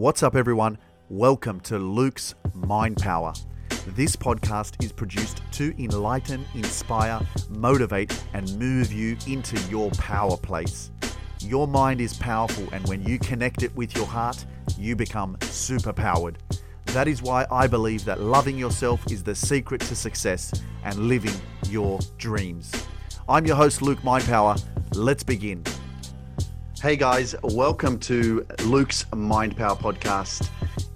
What's up, everyone? Welcome to Luke's Mind Power. This podcast is produced to enlighten, inspire, motivate, and move you into your power place. Your mind is powerful, and when you connect it with your heart, you become super powered. That is why I believe that loving yourself is the secret to success and living your dreams. I'm your host, Luke Mindpower. Let's begin. Hey guys, welcome to Luke's Mind Power podcast.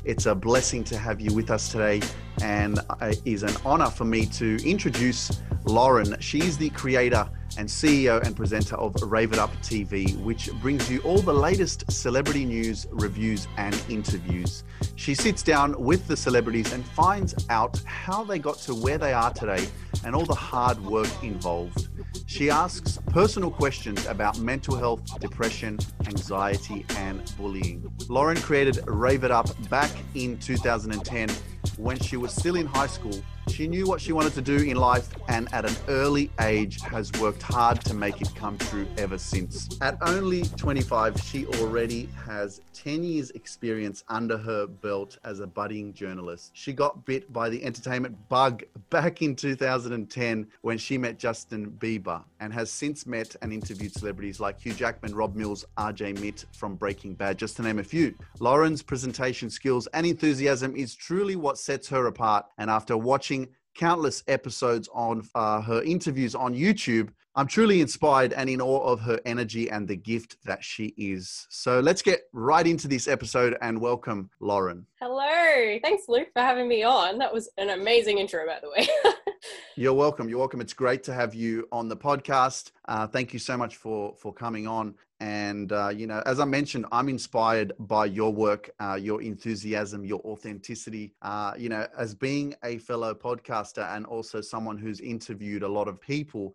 It's a blessing to have you with us today, and it is an honor for me to introduce Lauren. She's the creator and CEO and presenter of Rave It Up TV, which brings you all the latest celebrity news, reviews, and interviews. She sits down with the celebrities and finds out how they got to where they are today and all the hard work involved. She asks personal questions about mental health, depression, anxiety, and bullying. Lauren created Rave It Up back in 2010 when she was still in high school she knew what she wanted to do in life and at an early age has worked hard to make it come true ever since. At only 25, she already has 10 years experience under her belt as a budding journalist. She got bit by the entertainment bug back in 2010 when she met Justin Bieber and has since met and interviewed celebrities like Hugh Jackman, Rob Mills, RJ Mitte from Breaking Bad, just to name a few. Lauren's presentation skills and enthusiasm is truly what sets her apart and after watching countless episodes on uh, her interviews on YouTube, I'm truly inspired and in awe of her energy and the gift that she is. So let's get right into this episode and welcome Lauren. Hello. Thanks, Luke, for having me on. That was an amazing intro, by the way. You're welcome. You're welcome. It's great to have you on the podcast. Uh, thank you so much for for coming on. And uh, you know, as I mentioned, I'm inspired by your work, uh, your enthusiasm, your authenticity. Uh, you know, as being a fellow podcaster and also someone who's interviewed a lot of people.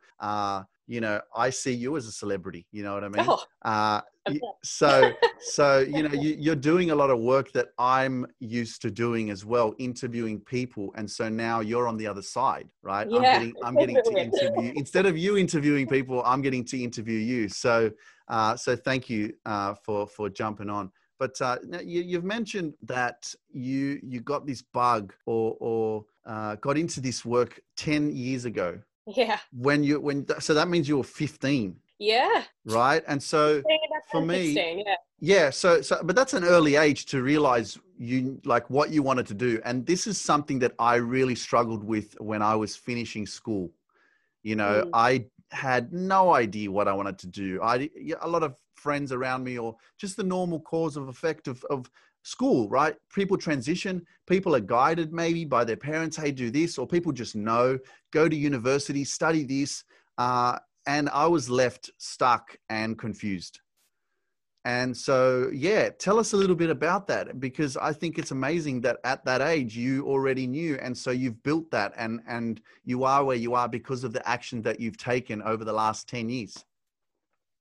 You know, I see you as a celebrity. You know what I mean? Oh, uh, okay. so, so you know, you, are doing a lot of work that I'm used to doing as well, interviewing people, and so now you're on the other side, right? Yeah. I'm getting, I'm getting to interview instead of you interviewing people, I'm getting to interview you. So, uh, so thank you uh, for for jumping on. But uh, you, have mentioned that you you got this bug or or uh, got into this work ten years ago, yeah. When you when so that means you were 15. Yeah. Right. And so for me, yeah. yeah. So so but that's an early age to realize you like what you wanted to do. And this is something that I really struggled with when I was finishing school. You know, mm. I had no idea what I wanted to do. I a lot of friends around me or just the normal cause of effect of, of school, right? People transition, people are guided maybe by their parents, hey, do this, or people just know, go to university, study this. Uh, and I was left stuck and confused. And so, yeah, tell us a little bit about that because I think it's amazing that at that age you already knew, and so you've built that, and and you are where you are because of the action that you've taken over the last ten years.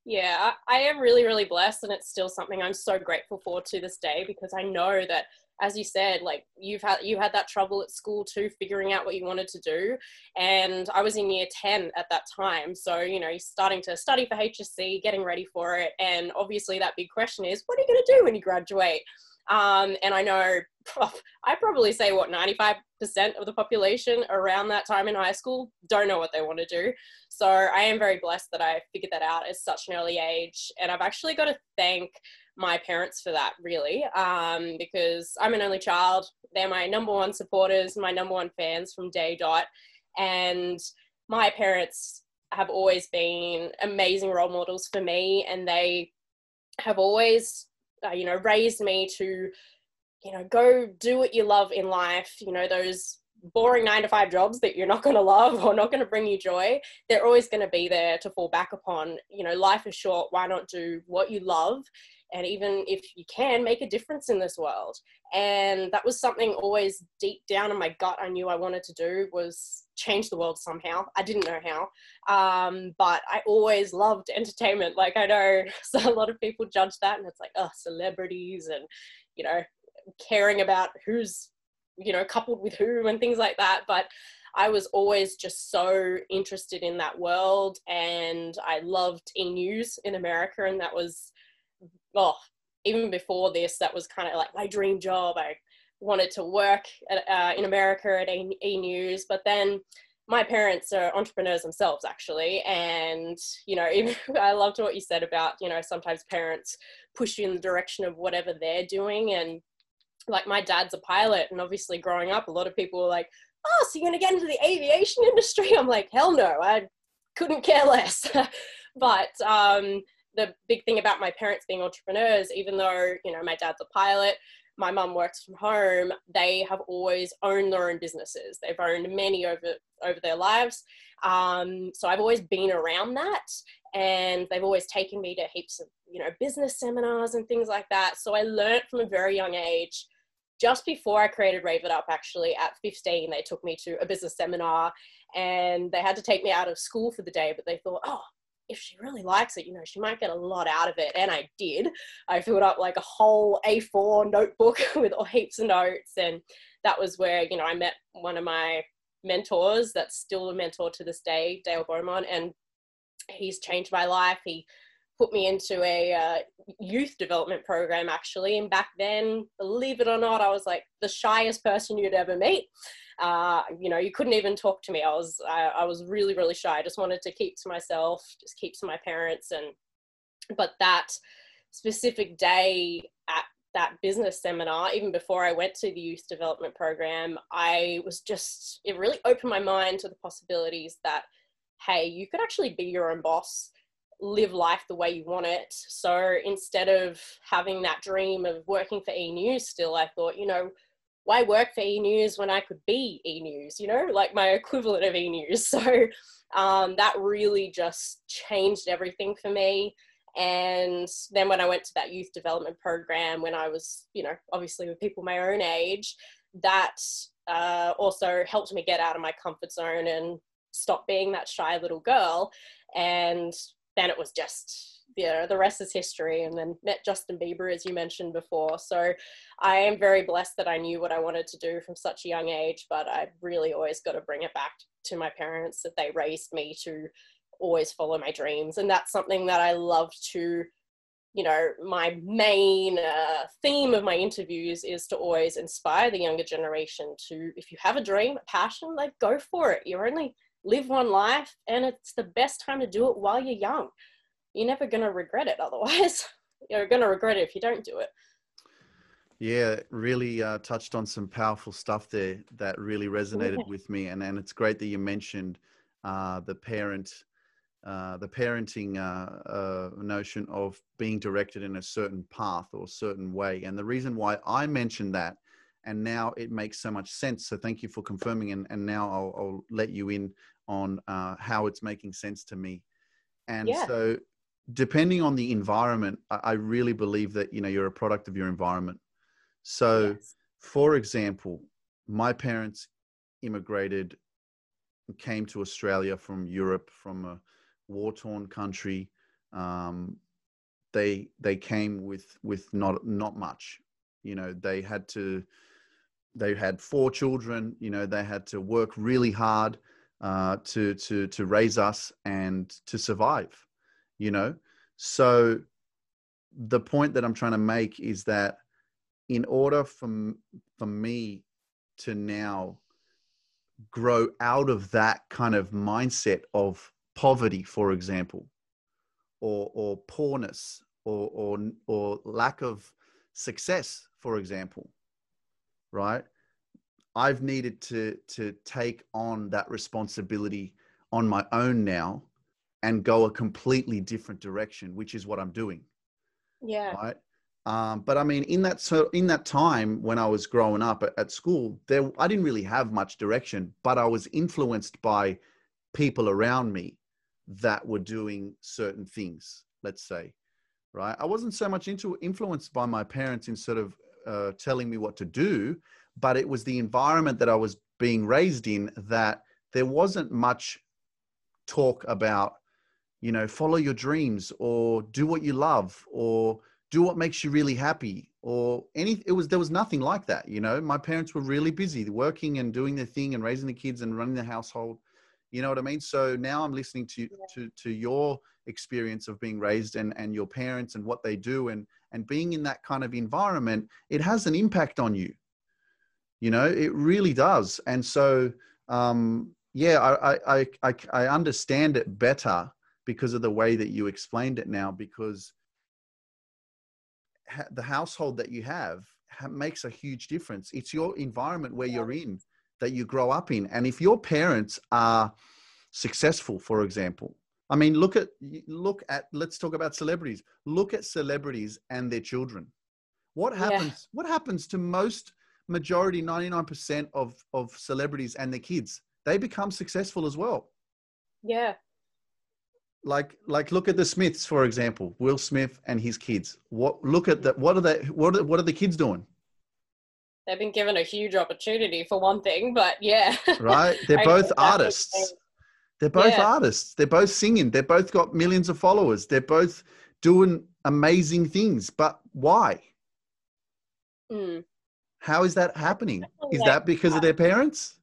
Yeah, I am really, really blessed, and it's still something I'm so grateful for to this day because I know that, as you said, like you've had you had that trouble at school too, figuring out what you wanted to do, and I was in year ten at that time, so you know, starting to study for HSC, getting ready for it, and obviously that big question is, what are you going to do when you graduate? Um, and I know I probably say what 95% of the population around that time in high school don't know what they want to do. So I am very blessed that I figured that out at such an early age. And I've actually got to thank my parents for that, really, um, because I'm an only child. They're my number one supporters, my number one fans from day dot. And my parents have always been amazing role models for me, and they have always, uh, you know, raised me to you know, go do what you love in life, you know, those boring nine to five jobs that you're not going to love or not going to bring you joy, they're always going to be there to fall back upon. You know, life is short. Why not do what you love? And even if you can, make a difference in this world. And that was something always deep down in my gut I knew I wanted to do was change the world somehow. I didn't know how. Um, but I always loved entertainment. Like I know so a lot of people judge that and it's like, oh, celebrities and, you know, caring about who's you know coupled with who and things like that but i was always just so interested in that world and i loved e news in america and that was oh even before this, that was kind of like my dream job. I wanted to work at, uh, in America at e News, but then my parents are entrepreneurs themselves actually. And you know even, i loved what you said about you know sometimes parents push you in the direction of whatever they're doing. And like my dad's a pilot. And obviously growing up a lot of people were like oh so you're going to get into the aviation industry? I'm like hell no. I couldn't care less. But um, the big thing about my parents being entrepreneurs even though you know my dad's a pilot my mum works from home, they have always owned their own businesses. They've owned many over over their lives. Um, so I've always been around that, and they've always taken me to heaps of you know business seminars and things like that. So I learned from a very young age. Just before I created Rave It Up, actually at 15, they took me to a business seminar and they had to take me out of school for the day, but they thought, oh, if she really likes it, you know, she might get a lot out of it. And I did. I filled up like a whole A4 notebook with heaps of notes. And that was where, you know, I met one of my mentors that's still a mentor to this day, Dale Beaumont. And he's changed my life. He put me into a uh, youth development program actually. And back then, believe it or not, I was like the shyest person you'd ever meet. Uh, you know, you couldn't even talk to me. I was, I, I was really, really shy. I just wanted to keep to myself, just keep to my parents. And, but that specific day at that business seminar, even before I went to the youth development program, I was just, it really opened my mind to the possibilities that, hey, you could actually be your own boss live life the way you want it. So instead of having that dream of working for E News still, I thought, you know, why work for E News when I could be E News, you know, like my equivalent of E News. So um, that really just changed everything for me. And then when I went to that youth development program, when I was, you know, obviously with people my own age, that uh, also helped me get out of my comfort zone and stop being that shy little girl and then it was just know the rest is history and then met justin bieber as you mentioned before. So i am very blessed that i knew what i wanted to do from such a young age but i really always got to bring it back to my parents that they raised me to always follow my dreams. And that's something that i love to you know my main uh, theme of my interviews is to always inspire the younger generation to if you have a dream a passion like go for it. You're only live one life and it's the best time to do it while you're young. You're never going to regret it otherwise. You're going to regret it if you don't do it. Yeah really uh, touched on some powerful stuff there that really resonated yeah. with me and, and it's great that you mentioned uh, the parent uh, the parenting uh, uh, notion of being directed in a certain path or certain way and the reason why i mentioned that and now it makes so much sense. So thank you for confirming, and, and now I'll, I'll let you in on uh, how it's making sense to me. And yeah. so, depending on the environment, I, I, really believe that you know you're a product of your environment. So, yes. for example, my parents immigrated, came to Australia from Europe, from a war-torn country. Um, they they came with with not not much. You know, they had to they had four children. You know, they had to work really hard uh, to to to raise us and to survive. You know, so the point that I'm trying to make is that in order for for me to now grow out of that kind of mindset of poverty, for example, or or poorness, or or or lack of success, for example, right? I've needed to to take on that responsibility on my own now and go a completely different direction, which is what I'm doing. Yeah. Right. Um, but I mean, in that so in that time when I was growing up at, at school, there I didn't really have much direction, but I was influenced by people around me that were doing certain things. Let's say, right? I wasn't so much into influenced by my parents in sort of uh, telling me what to do, but it was the environment that I was being raised in that there wasn't much talk about, you know, follow your dreams or do what you love or do what makes you really happy or any it was there was nothing like that you know. My parents were really busy working and doing their thing and raising the kids and running the household You know what I mean? So now I'm listening to Yeah. to to your experience of being raised and and your parents and what they do and and being in that kind of environment. It has an impact on you. You know, it really does. And so, um, yeah, I I I I, I understand it better because of the way that you explained it now. Because the household that you have makes a huge difference. It's your environment where you're in that you grow up in. And if your parents are successful, for example, I mean, look at look at let's talk about celebrities. Look at celebrities and their children. What Yeah. happens? What happens to most majority, 99% of of celebrities and their kids? They become successful as well. Yeah. Like like look at the Smiths, for example, Will Smith and his kids. What look at that? What are they? What are, what are the kids doing? They've been given a huge opportunity for one thing, but yeah. Right? They're both know exactly what you're artists. They're both Yeah. artists. They're both singing. They're both got millions of followers. They're both doing amazing things. But why? Mm. How is that happening? Is that because of their parents?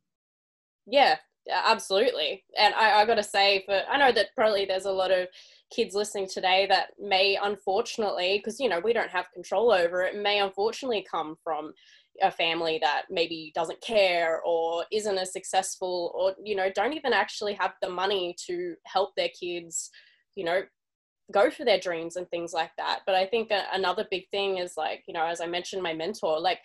Yeah, yeah, absolutely. And I, I got to say, for I know that probably there's a lot of kids listening today that may unfortunately, because you know we don't have control over it, may unfortunately come from a family that maybe doesn't care or isn't as successful or you know don't even actually have the money to help their kids you know go for their dreams and things like that. But i think another big thing is like you know as i mentioned my mentor like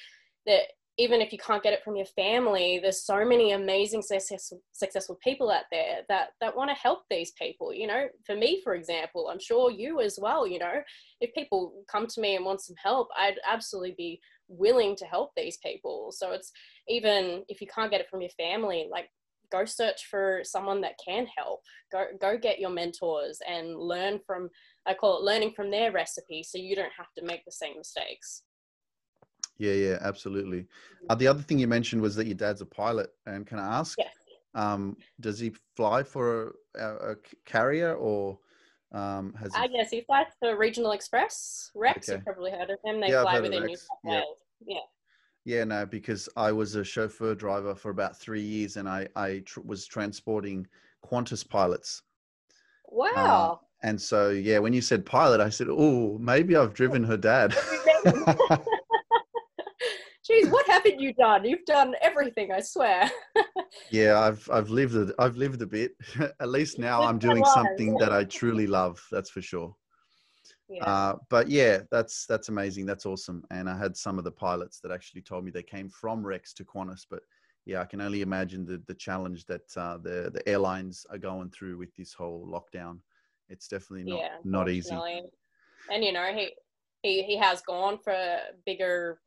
that even if you can't get it from your family there's so many amazing successful, successful people out there that that want to help these people you know? For me for example i'm sure you as well you know? If people come to me and want some help i'd absolutely be willing to help these people so it's even if you can't get it from your family like go search for someone that can help go go get your mentors and learn from i call it learning from their recipe so you don't have to make the same mistakes Yeah, yeah, absolutely. Uh, the other thing you mentioned was that your dad's a pilot. And can I ask, Yes. um, does he fly for a, a carrier or um, has I guess he flies for Regional Express. Rex, Okay. you've probably heard of him. They Yeah, fly within New. South Yeah. Wales. Yeah. Yeah, no, because I was a chauffeur driver for about three years, and I I tr- was transporting Qantas pilots. Wow. And so, yeah, when you said pilot, I said, "Oh, maybe I've driven her dad." Jeez, what haven't you done? You've done everything, I swear. yeah, I've I've lived a, I've lived a bit. At least now I'm doing something that I truly love. That's for sure. yeah. Uh, but yeah, that's that's amazing. That's awesome. And I had some of the pilots that actually told me they came from Rex to Qantas. But yeah, I can only imagine the the challenge that uh, the the airlines are going through with this whole lockdown. It's definitely not yeah, not easy. And you know, he he he has gone for bigger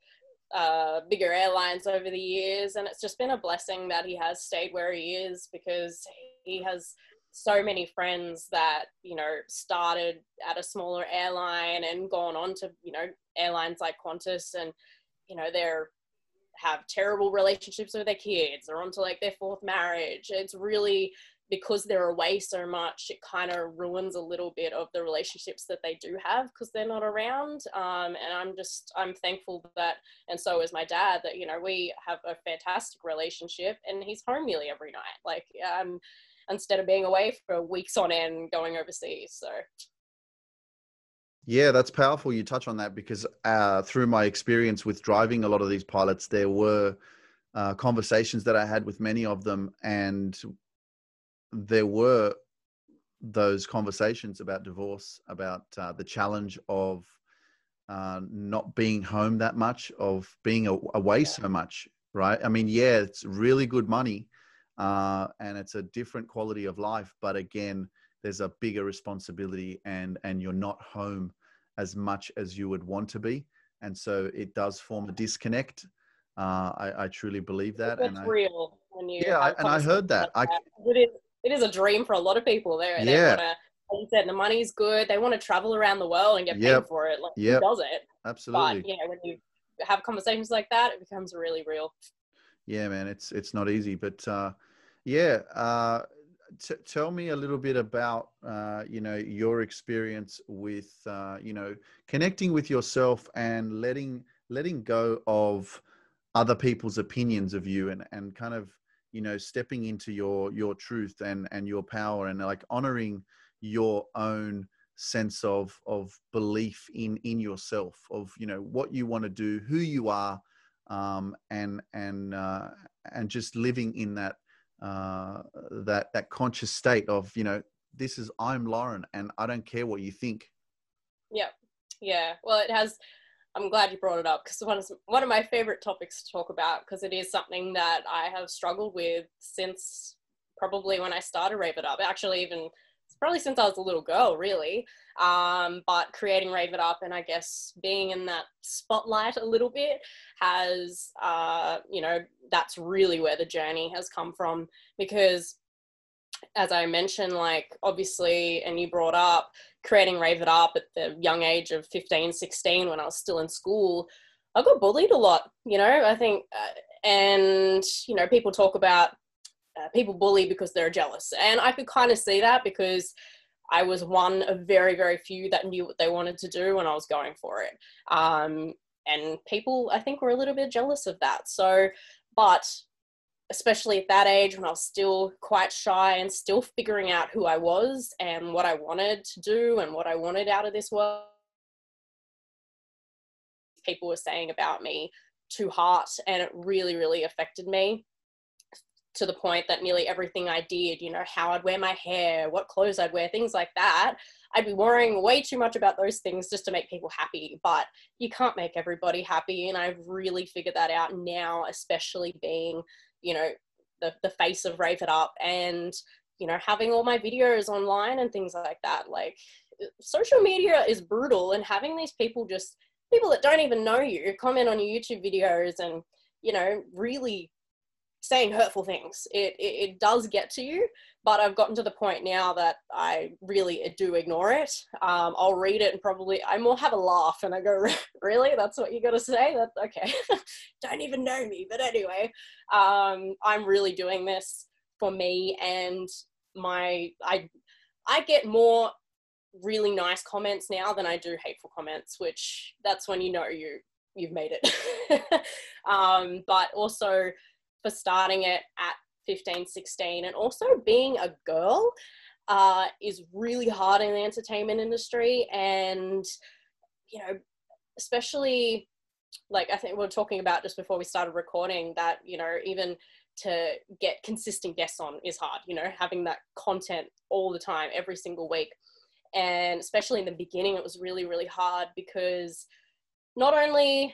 uh bigger airlines over the years and it's just been a blessing that he has stayed where he is because he has so many friends that you know started at a smaller airline and gone on to you know airlines like Qantas and you know they're have terrible relationships with their kids or onto like their fourth marriage. It's really because they're away so much, it kind of ruins a little bit of the relationships that they do have because they're not around. Um, and I'm just, I'm thankful that, and so is my dad, that, you know, we have a fantastic relationship and he's home nearly every night. Like, um, instead of being away for weeks on end going overseas. So, Yeah, that's powerful. You touch on that because uh, through my experience with driving a lot of these pilots, there were uh, conversations that I had with many of them, and there were those conversations about divorce, about uh, the challenge of uh, not being home that much, of being a- away so much, right? I mean, yeah, it's really good money uh, and it's a different quality of life, but again, there's a bigger responsibility and and you're not home as much as you would want to be and so it does form a disconnect uh, I, I truly believe that it's and I, real when you. Yeah, I- and I heard that. conversations I- It is, it is a dream for a lot of people. They, they Yeah. want to, like you said, the money's good. They want to travel around the world and get Yep. paid for it. Like, Yep. who does it? absolutely But, you know, when you have conversations like that, it becomes really real. yeah man it's it's not easy but uh yeah uh t- tell me a little bit about uh you know your experience with uh you know connecting with yourself and letting letting go of other people's opinions of you and and kind of you know stepping into your your truth and and your power and like honoring your own sense of of belief in in yourself of you know what you want to do who you are um and and uh and just living in that uh that that conscious state of you know this is i'm lauren and i don't care what you think. Yeah yeah. Well it has I'm glad you brought it up because one of one of my favorite topics to talk about because it is something that I have struggled with since probably when I started Rave It Up. Actually, even probably since I was a little girl, really. Um, but creating Rave It Up and I guess being in that spotlight a little bit has, uh, you know, that's really where the journey has come from because as I mentioned, like obviously, and you brought up creating Rave It Up at the young age of 15, 16 when I was still in school, I got bullied a lot, you know, I think, uh, and, you know, people talk about uh, people bully because they're jealous. And I could kind of see that because I was one of very, very few that knew what they wanted to do when I was going for it. Um, and people, I think, were a little bit jealous of that. So, but especially at that age when I was still quite shy and still figuring out who I was and what I wanted to do and what I wanted out of this world. People were saying about me to heart, and it really, really affected me to the point that nearly everything I did, you know, how I'd wear my hair, what clothes I'd wear, things like that, I'd be worrying way too much about those things just to make people happy. But you can't make everybody happy. And I've really figured that out now, especially being you know the, the face of rave it up and you know having all my videos online and things like that. Like social media is brutal and having these people just people that don't even know you comment on your youtube videos and you know really saying hurtful things it, it, it does get to you but I've gotten to the point now that I really do ignore it. Um, I'll read it and probably I more have a laugh and I go, really? That's what you got to say? That okay? Don't even know me, but anyway, um, I'm really doing this for me and my I I get more really nice comments now than I do hateful comments, which that's when you know you you've made it. um, but also for starting it at 15, 16, and also being a girl uh, is really hard in the entertainment industry. And, you know, especially like I think we are talking about just before we started recording that, you know, even to get consistent guests on is hard, you know, having that content all the time, every single week. And especially in the beginning, it was really, really hard because not only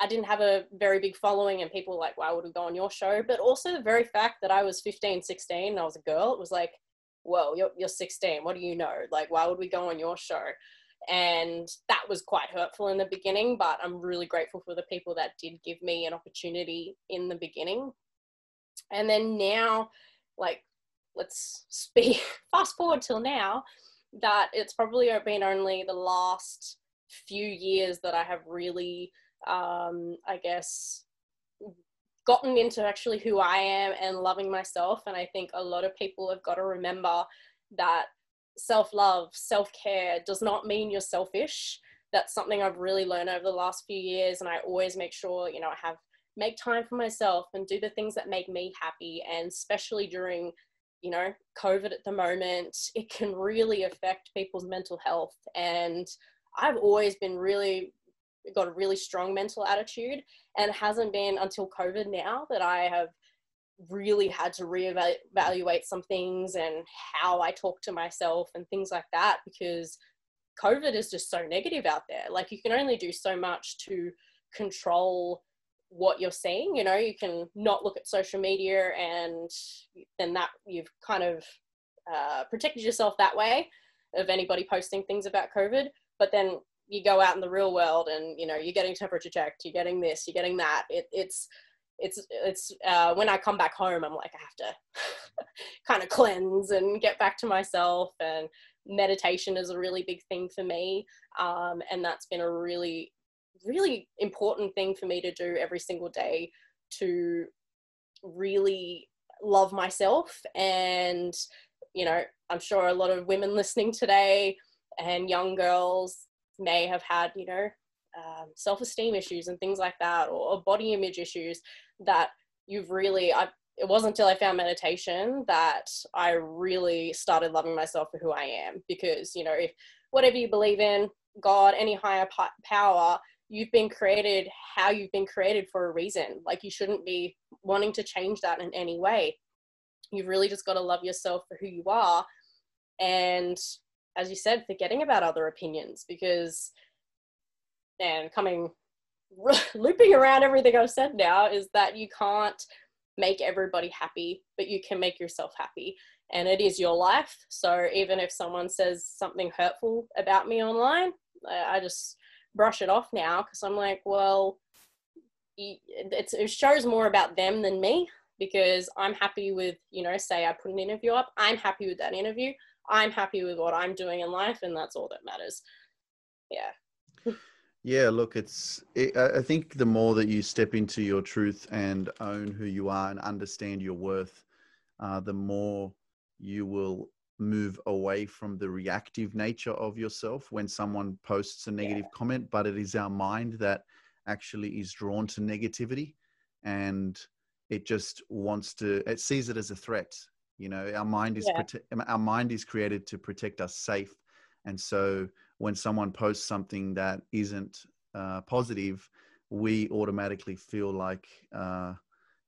I didn't have a very big following and people were like, why would we go on your show? But also the very fact that I was 15, 16 and I was a girl, it was like, whoa, you're, you're 16. What do you know? Like, why would we go on your show? And that was quite hurtful in the beginning, but I'm really grateful for the people that did give me an opportunity in the beginning. And then now, like, let's speak fast forward till now, that it's probably been only the last few years that I have really um, I guess, gotten into actually who I am and loving myself. And I think a lot of people have got to remember that self love, self care does not mean you're selfish. That's something I've really learned over the last few years. And I always make sure, you know, I have make time for myself and do the things that make me happy. And especially during, you know, COVID at the moment, it can really affect people's mental health. And I've always been really got a really strong mental attitude and it hasn't been until covid now that i have really had to reevaluate some things and how i talk to myself and things like that because covid is just so negative out there. Like you can only do so much to control what you're seeing you know? You can not look at social media and then that you've kind of uh, protected yourself that way of anybody posting things about covid but then you go out in the real world and you know you're getting temperature checked you're getting this you're getting that. It, it's it's it's uh, when i come back home i'm like i have to kind of cleanse and get back to myself and meditation is a really big thing for me. Um, and that's been a really really important thing for me to do every single day to really love myself. And you know i'm sure a lot of women listening today and young girls may have had, you know, um, self esteem issues and things like that, or, or, body image issues that you've really, I, it wasn't until I found meditation that I really started loving myself for who I am. Because, you know, if whatever you believe in, God, any higher power, you've been created how you've been created for a reason. Like you shouldn't be wanting to change that in any way. You've really just got to love yourself for who you are. And as you said, forgetting about other opinions because, and coming looping around everything I've said now is that you can't make everybody happy, but you can make yourself happy. And it is your life. So even if someone says something hurtful about me online, I just brush it off now because I'm like, well, it shows more about them than me because I'm happy with, you know, say I put an interview up, I'm happy with that interview. I'm happy with what I'm doing in life, and that's all that matters. Yeah. Yeah, look, it's. It, I think the more that you step into your truth and own who you are and understand your worth, uh, the more you will move away from the reactive nature of yourself when someone posts a negative yeah. comment. But it is our mind that actually is drawn to negativity, and it just wants to. It sees it as a threat. You know, our mind is yeah. prote- our mind is created to protect us safe, and so when someone posts something that isn't uh, positive, we automatically feel like uh,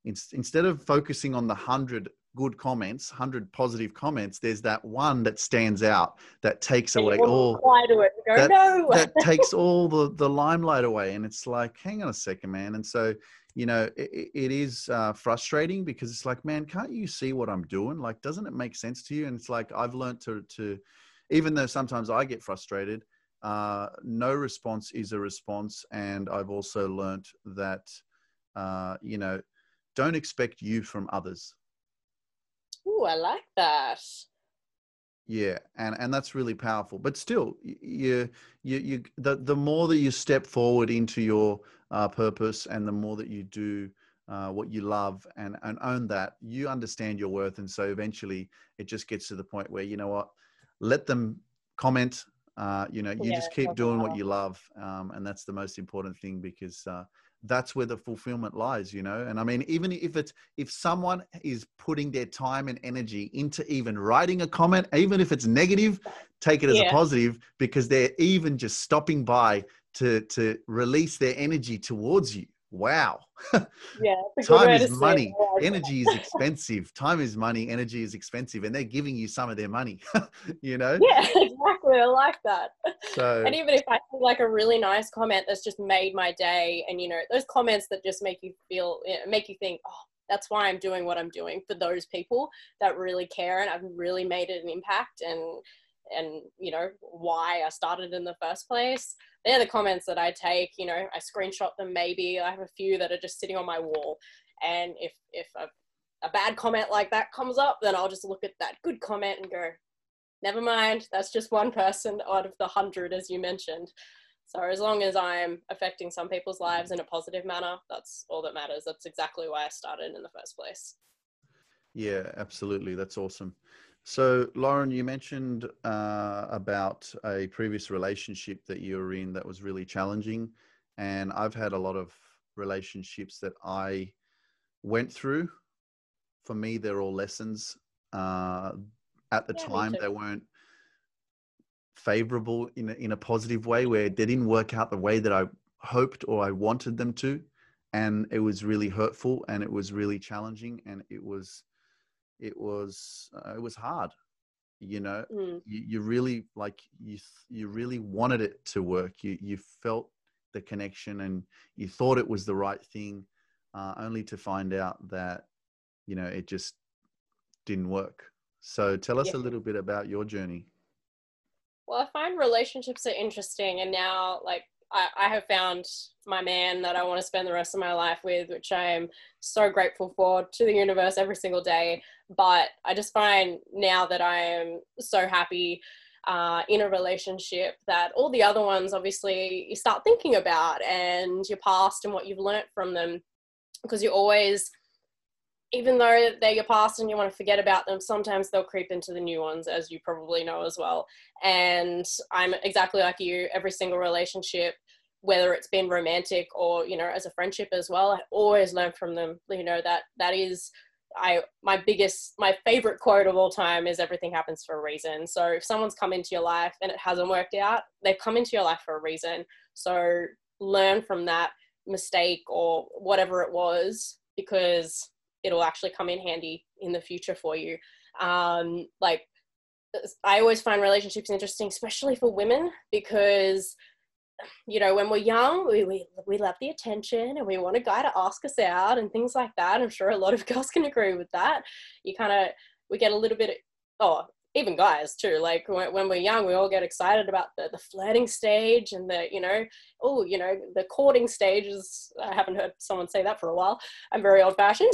in, instead of focusing on the hundred good comments, hundred positive comments, there's that one that stands out that takes and away all go, that, no. that takes all the the limelight away, and it's like, hang on a second, man. And so you know it, it is uh, frustrating because it's like man can't you see what i'm doing like doesn't it make sense to you and it's like i've learned to to even though sometimes I get frustrated, uh, no response is a response. And I've also learned that, uh, you know, don't expect you from others. Oh, I like that. Yeah, and and that's really powerful. But still, you you you the the more that you step forward into your uh, purpose, and the more that you do uh, what you love and and own that, you understand your worth, and so eventually it just gets to the point where you know what, let them comment. Uh, you know, you yeah, just keep doing what you love, um, and that's the most important thing because uh, that's where the fulfillment lies. You know, and I mean, even if it's if someone is putting their time and energy into even writing a comment, even if it's negative, take it as yeah. a positive because they're even just stopping by to to release their energy towards you. Wow. Yeah time is money. energy is expensive. Time is money. Energy is expensive. And they're giving you some of their money you know? Yeah exactly i like that so and even if i see like a really nice comment that's just made my day and you know those comments that just make you feel make you think oh that's why i'm doing what i'm doing for those people that really care and i've really made it an impact and and you know why I started in the first place. They're the comments that I take. You know, I screenshot them. Maybe I have a few that are just sitting on my wall, and if if a, a bad comment like that comes up, then I'll just look at that good comment and go, never mind. That's just one person out of the hundred, as you mentioned. So as long as I'm affecting some people's lives in a positive manner, that's all that matters. That's exactly why I started in the first place. Yeah, absolutely. That's awesome. So, Lauren, you mentioned uh, about a previous relationship that you were in that was really challenging. And I've had a lot of relationships that I went through. For me, they're all lessons. Uh, at the yeah, time, they weren't favorable in a, in a positive way where they didn't work out the way that I hoped or I wanted them to. And it was really hurtful and it was really challenging and it was it was uh, it was hard you know mm. you, you really like you you really wanted it to work you you felt the connection and you thought it was the right thing uh, only to find out that you know it just didn't work so tell us yeah. a little bit about your journey well i find relationships are interesting and now like I, I have found my man that I want to spend the rest of my life with, which I am so grateful for to the universe every single day. But I just find now that I am so happy uh, in a relationship that all the other ones obviously you start thinking about and your past and what you've learnt from them because you're always even though they're your past and you want to forget about them, sometimes they'll creep into the new ones, as you probably know as well. And I'm exactly like you, every single relationship, whether it's been romantic or, you know, as a friendship as well, I always learn from them. You know, that that is I my biggest my favorite quote of all time is everything happens for a reason. So if someone's come into your life and it hasn't worked out, they've come into your life for a reason. So learn from that mistake or whatever it was because it'll actually come in handy in the future for you. Um, like I always find relationships interesting, especially for women, because you know, when we're young, we, we, we love the attention and we want a guy to ask us out and things like that. I'm sure a lot of girls can agree with that. You kind of, we get a little bit, oh, even guys too. Like when, when we're young, we all get excited about the, the flirting stage and the, you know, oh, you know, the courting stages. I haven't heard someone say that for a while. I'm very old fashioned.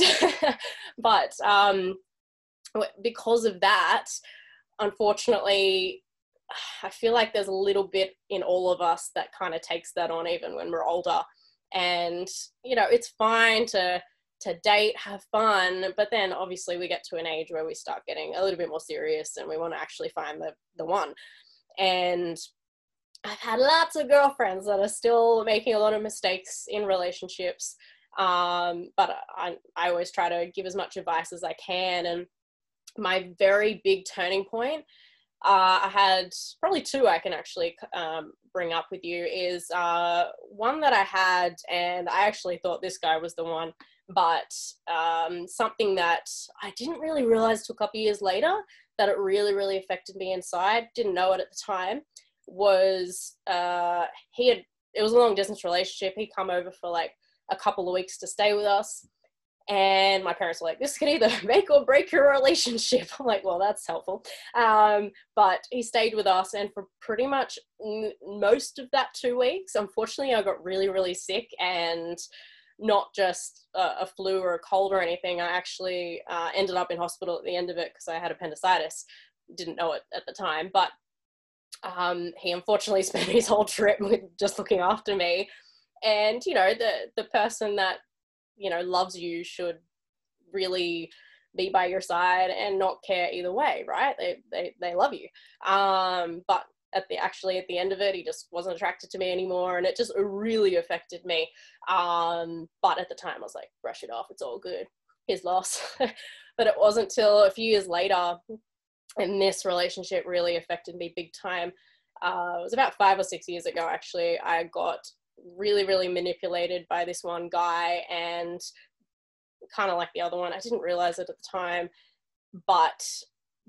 but um, because of that, unfortunately, I feel like there's a little bit in all of us that kind of takes that on even when we're older. And, you know, it's fine to to date, have fun, but then obviously we get to an age where we start getting a little bit more serious and we want to actually find the, the one. And I've had lots of girlfriends that are still making a lot of mistakes in relationships. Um, but I, I always try to give as much advice as I can. And my very big turning point uh, I had probably two I can actually um, bring up with you. Is uh, one that I had, and I actually thought this guy was the one, but um, something that I didn't really realize took a couple years later that it really, really affected me inside. Didn't know it at the time. Was uh, he had? It was a long distance relationship. He'd come over for like a couple of weeks to stay with us and my parents were like this can either make or break your relationship i'm like well that's helpful um, but he stayed with us and for pretty much most of that two weeks unfortunately i got really really sick and not just a, a flu or a cold or anything. I actually uh, ended up in hospital at the end of it because i had appendicitis. Didn't know it at the time but um, he unfortunately spent his whole trip with just looking after me. And you know the the person that you know loves you should really be by your side and not care either way right? They they, they love you. Um but at the actually at the end of it he just wasn't attracted to me anymore and it just really affected me. Um but at the time i was like brush it off it's all good. His loss but it wasn't till a few years later and this relationship really affected me big time. Uh, it was about five or six years ago actually i got really, really manipulated by this one guy and kind of like the other one. I didn't realize it at the time, but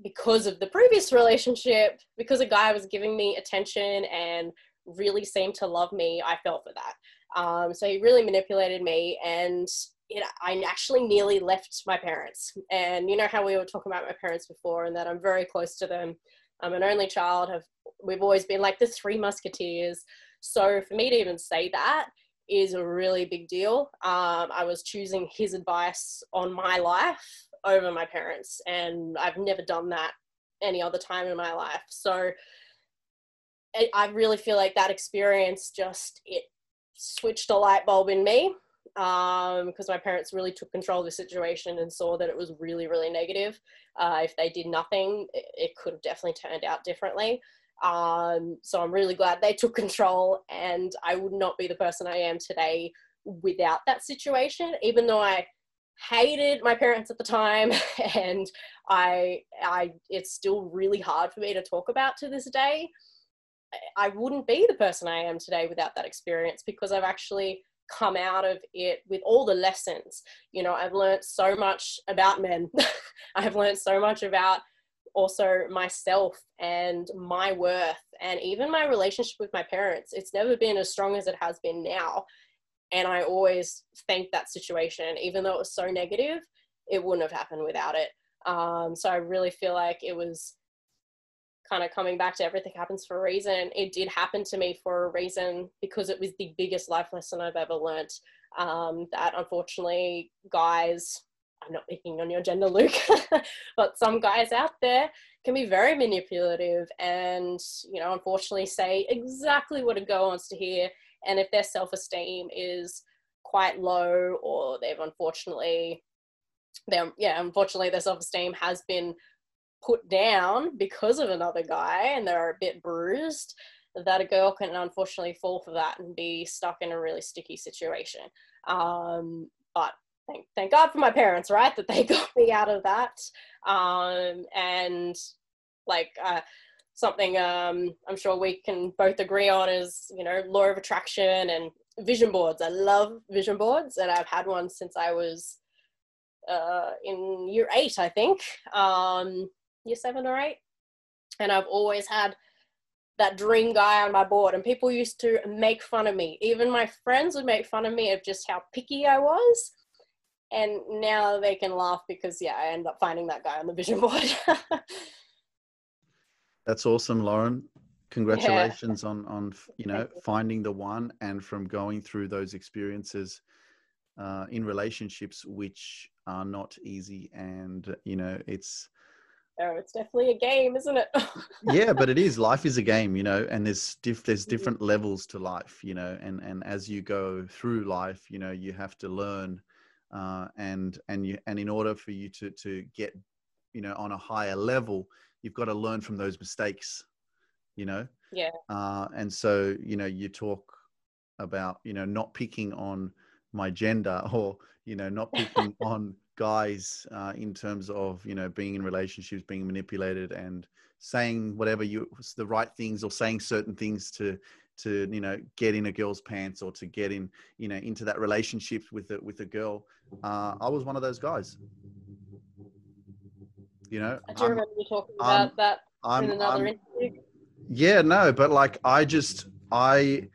because of the previous relationship, because a guy was giving me attention and really seemed to love me, I fell for that. Um, so he really manipulated me, and it, I actually nearly left my parents. And you know how we were talking about my parents before, and that I'm very close to them. I'm an only child. Have we've always been like the three musketeers. So for me to even say that is a really big deal. Um, I was choosing his advice on my life over my parents, and I've never done that any other time in my life. So I really feel like that experience just it switched a light bulb in me um, because my parents really took control of the situation and saw that it was really, really negative. Uh, if they did nothing, it, it could have definitely turned out differently. Um, so I'm really glad they took control, and I would not be the person I am today without that situation. Even though I hated my parents at the time, and I, I, it's still really hard for me to talk about to this day. I wouldn't be the person I am today without that experience because I've actually come out of it with all the lessons. You know, I've learned so much about men. I've learned so much about also myself and my worth and even my relationship with my parents. It's never been as strong as it has been now. And I always thank that situation, even though it was so negative, it wouldn't have happened without it. Um, so I really feel like it was kind of coming back to everything happens for a reason. It did happen to me for a reason because it was the biggest life lesson I've ever learnt. Um, that unfortunately, guys I'm not picking on your gender, Luke, but some guys out there can be very manipulative and, you know, unfortunately say exactly what a girl wants to hear. And if their self esteem is quite low or they've unfortunately, they yeah, unfortunately their self esteem has been put down because of another guy and they're a bit bruised, that a girl can unfortunately fall for that and be stuck in a really sticky situation. Um, but thank, thank God for my parents, right? That they got me out of that. Um, and like uh, something um, I'm sure we can both agree on is, you know, law of attraction and vision boards. I love vision boards and I've had one since I was uh, in year eight, I think, um, year seven or eight. And I've always had that dream guy on my board and people used to make fun of me even my friends would make fun of me of just how picky i was and now they can laugh because yeah i end up finding that guy on the vision board that's awesome lauren congratulations yeah. on on you know you. finding the one and from going through those experiences uh, in relationships which are not easy and you know it's oh it's definitely a game isn't it yeah but it is life is a game you know and there's diff- there's mm-hmm. different mm-hmm. levels to life you know and and as you go through life you know you have to learn uh, and and you and in order for you to to get you know on a higher level you've got to learn from those mistakes you know? Yeah. Uh, and so you know you talk about you know not picking on my gender or you know not picking on guys uh, in terms of you know being in relationships being manipulated and saying whatever you the right things or saying certain things to to you know get in a girl's pants or to get in you know into that relationship with a with a girl. Uh, i was one of those guys you know i do I'm, remember you talking about I'm, that I'm, in another interview yeah no but like i just i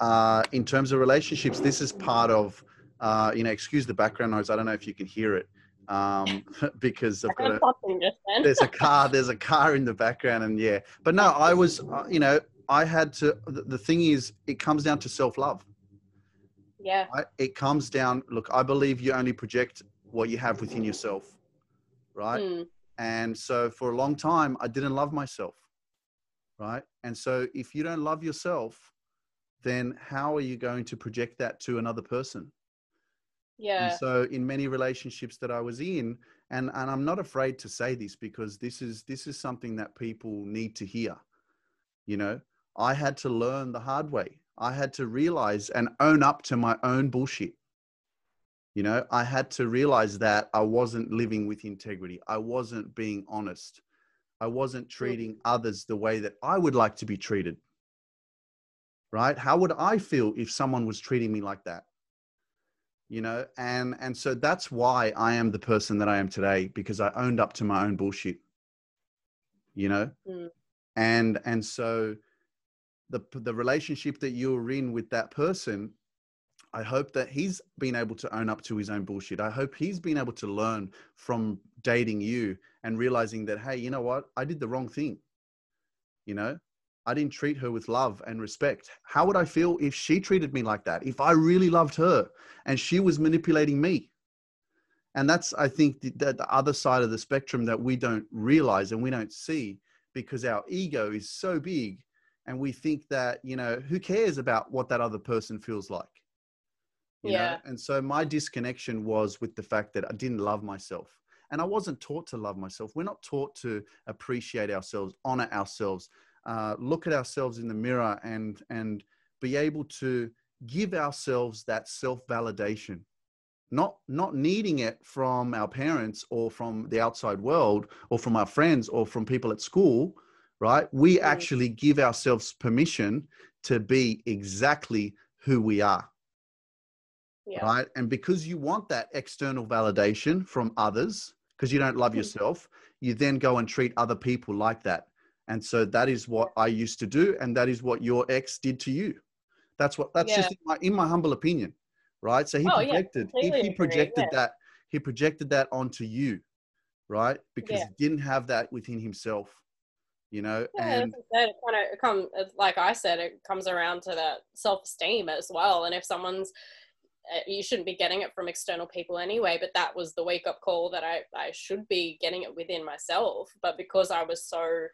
uh in terms of relationships this is part of uh you know excuse the background noise i don't know if you can hear it um, because I've got a, there's a car, there's a car in the background, and yeah. But no, I was, uh, you know, I had to. The thing is, it comes down to self love. Yeah. Right? It comes down. Look, I believe you only project what you have within yourself, right? Mm. And so for a long time, I didn't love myself, right? And so if you don't love yourself, then how are you going to project that to another person? Yeah. And so in many relationships that I was in, and and I'm not afraid to say this because this is this is something that people need to hear. You know, I had to learn the hard way. I had to realize and own up to my own bullshit. You know, I had to realize that I wasn't living with integrity. I wasn't being honest. I wasn't treating others the way that I would like to be treated. Right? How would I feel if someone was treating me like that? You know, and and so that's why I am the person that I am today because I owned up to my own bullshit. You know? Mm. And and so the the relationship that you're in with that person i hope that he's been able to own up to his own bullshit. I hope he's been able to learn from dating you and realizing that hey you know what? I did the wrong thing. You know i didn't treat her with love and respect. How would i feel if she treated me like that? If i really loved her and she was manipulating me? And that's i think the, the, the other side of the spectrum that we don't realize and we don't see because our ego is so big and we think that you know who cares about what that other person feels like yeah. know and so my disconnection was with the fact that i didn't love myself and i wasn't taught to love myself we're not taught to appreciate ourselves honor ourselves uh, look at ourselves in the mirror and and be able to give ourselves that self validation not not needing it from our parents or from the outside world or from our friends or from people at school right? We mm. actually give ourselves permission to be exactly who we are. Yeah. Right. And because you want that external validation from others, because you don't love mm. yourself, you then go and treat other people like that. And so that is what I used to do. And that is what your ex did to you. That's what, that's yeah. just in my, in my, humble opinion. Right. So he oh, projected, yeah, he, he, projected that, he projected that onto you. Right. Because he didn't have that within himself you know yeah, and it kind of come like i said it comes around to that self-esteem as well and if someone's Uh, you shouldn't be getting it from external people anyway but that was the wake up call that i i should be getting it within myself. But because i was so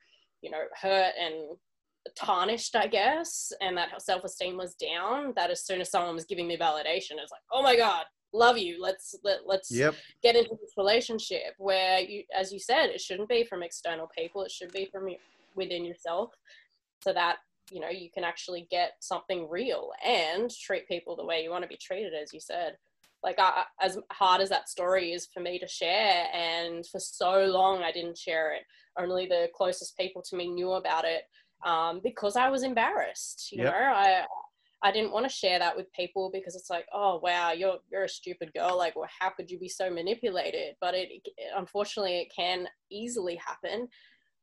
you know hurt and tarnished i guess and that self-esteem was down that as soon as someone was giving me validation it's like oh my god love you. Let's let, let's yep. get into this relationship where you as you said it shouldn't be from external people. It should be from within yourself. So that you know you can actually get something real and treat people the way you want to be treated as you said. Like I, as hard as that story is for me to share and for so long i didn't share it. Only the closest people to me knew about it um, because i was embarrassed you yep. know? I i didn't want to share that with people because it's like oh wow you're you're a stupid girl like well how could you be so manipulated? But it, it unfortunately it can easily happen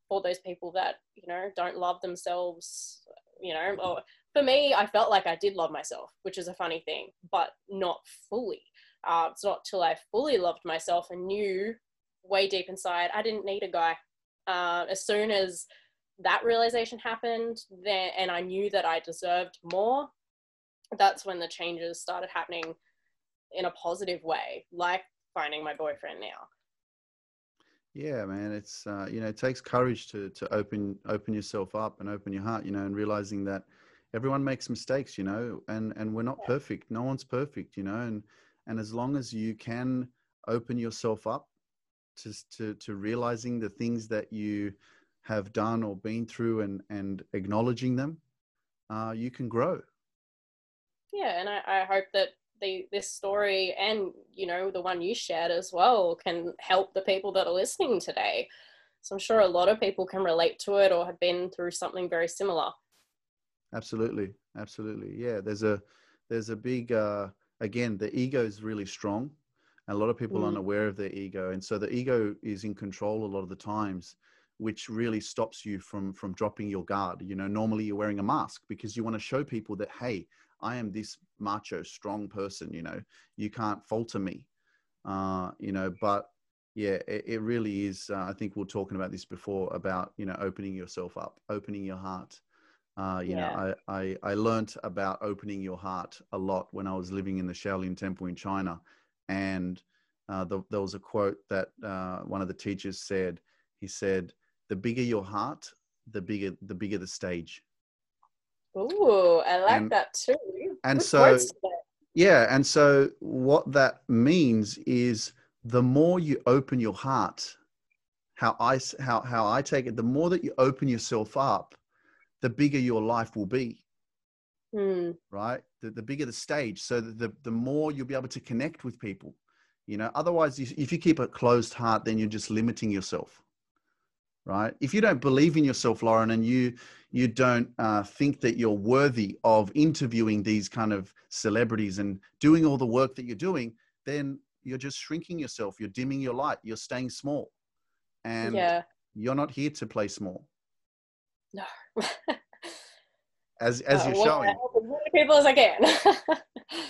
for those people that you know don't love themselves you know or for me i felt like i did love myself which is a funny thing but not fully uh, it's not till I fully loved myself and knew way deep inside I didn't need a guy. Uh, as soon as that realization happened, then and I knew that I deserved more, that's when the changes started happening in a positive way, like finding my boyfriend now. Yeah, man, it's uh, you know it takes courage to to open open yourself up and open your heart, you know, and realizing that everyone makes mistakes, you know, and and we're not perfect. No one's perfect, you know, and and as long as you can open yourself up to, to, to realizing the things that you have done or been through and, and acknowledging them, uh, you can grow. Yeah, and I, I hope that the, this story and you know the one you shared as well can help the people that are listening today. So I'm sure a lot of people can relate to it or have been through something very similar. Absolutely, absolutely. Yeah, there's a there's a big uh, again, the ego is really strong. and A lot of people mm. aren't aware of their ego. And so the ego is in control a lot of the times, which really stops you from from dropping your guard. You know, normally you're wearing a mask because you want to show people that, hey, I am this macho, strong person, you know, you can't falter me. Uh, you know, but yeah, it, it really is. Uh, I think we are talking about this before about, you know, opening yourself up, opening your heart. Uh, you yeah. know, I, I, I learned about opening your heart a lot when I was living in the Shaolin Temple in China. And uh, the, there was a quote that uh, one of the teachers said. He said, "The bigger your heart, the bigger the bigger the stage." Ooh, I like and, that too. And Good so, yeah, and so what that means is the more you open your heart, how I how how I take it, the more that you open yourself up, the bigger your life will be. Mm. Right? The, the bigger the stage. So the, the more you'll be able to connect with people. You know, otherwise, if you keep a closed heart, then you're just limiting yourself. Right? If you don't believe in yourself, Lauren, and you you don't uh, think that you're worthy of interviewing these kind of celebrities and doing all the work that you're doing, then you're just shrinking yourself. You're dimming your light. You're staying small, and yeah. you're not here to play small. No. as as uh, you're showing. As many people as I can.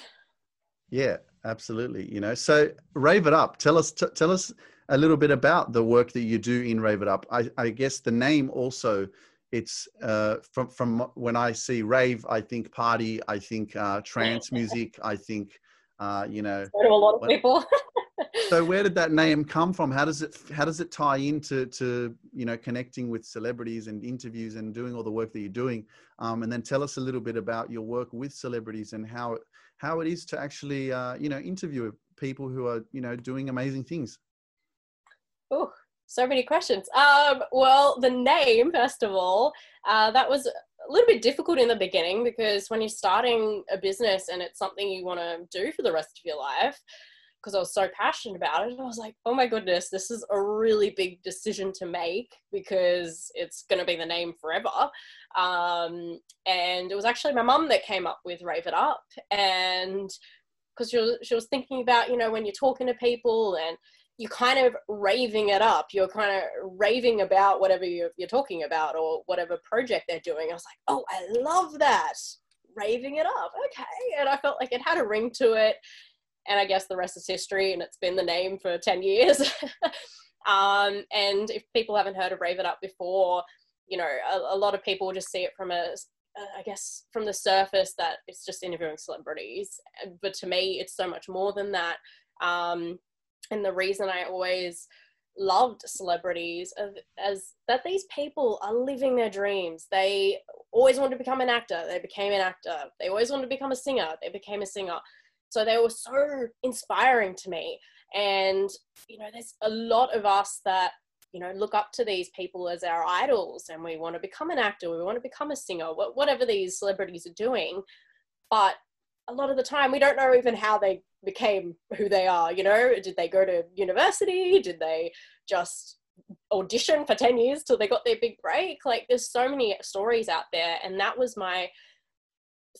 yeah, absolutely. You know, so rave it up. Tell us, t- tell us a little bit about the work that you do in Rave It Up. I, I guess the name also. It's uh, from from when I see rave, I think party, I think uh, trance music, I think uh, you know. So a lot of people. so where did that name come from? How does it how does it tie into to you know connecting with celebrities and interviews and doing all the work that you're doing? Um, and then tell us a little bit about your work with celebrities and how how it is to actually uh, you know interview people who are you know doing amazing things. Oh, so many questions. Um, well, the name first of all, uh, that was a little bit difficult in the beginning because when you're starting a business and it's something you want to do for the rest of your life because I was so passionate about it. I was like, oh my goodness, this is a really big decision to make because it's going to be the name forever. Um, and it was actually my mum that came up with Rave It Up. And because she was, she was thinking about, you know, when you're talking to people and you're kind of raving it up, you're kind of raving about whatever you're, you're talking about or whatever project they're doing. I was like, oh, I love that. Raving it up. Okay. And I felt like it had a ring to it and I guess the rest is history, and it's been the name for 10 years. um, and if people haven't heard of Rave It Up before, you know, a, a lot of people just see it from a, I guess, from the surface that it's just interviewing celebrities. But to me, it's so much more than that. Um, and the reason I always loved celebrities as that these people are living their dreams. They always wanted to become an actor. They became an actor. They always wanted to become a singer. They became a singer. So they were so inspiring to me. And, you know, there's a lot of us that, you know, look up to these people as our idols and we want to become an actor, we want to become a singer, whatever these celebrities are doing. But a lot of the time we don't know even how they became who they are you know? Did they go to university? Did they just audition for 10 years till they got their big break? Like there's so many stories out there and that was my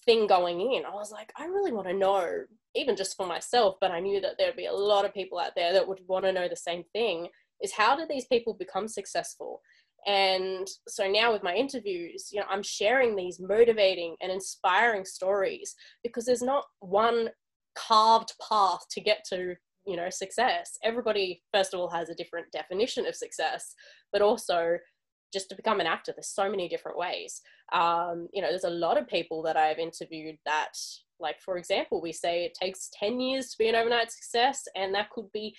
thing going in. I was like i really want to know even just for myself but i knew that there'd be a lot of people out there that would want to know the same thing is how do these people become successful and so now with my interviews you know i'm sharing these motivating and inspiring stories because there's not one carved path to get to you know success. Everybody first of all has a different definition of success but also just to become an actor there's so many different ways. Um, you know there's a lot of people that i've interviewed that like for example we say it takes 10 years to be an overnight success and that could be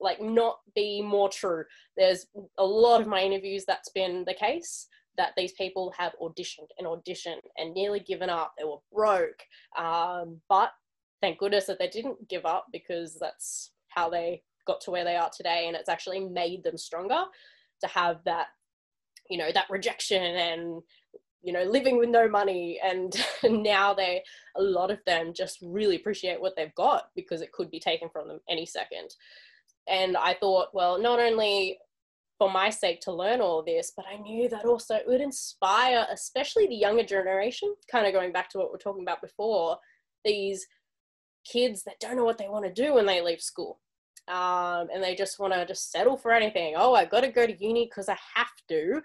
like not be more true. There's a lot of my interviews that's been the case that these people have auditioned and auditioned and nearly given up. They were broke. Um, but thank goodness that they didn't give up because that's how they got to where they are today and it's actually made them stronger to have that you know that rejection and you know living with no money. And now they a lot of them just really appreciate what they've got because it could be taken from them any second and i thought well not only for my sake to learn all this but i knew that also it would inspire especially the younger generation kind of going back to what we're talking about before these kids that don't know what they want to do when they leave school. Um, and they just want to just settle for anything. Oh, I got to go to uni because I have to.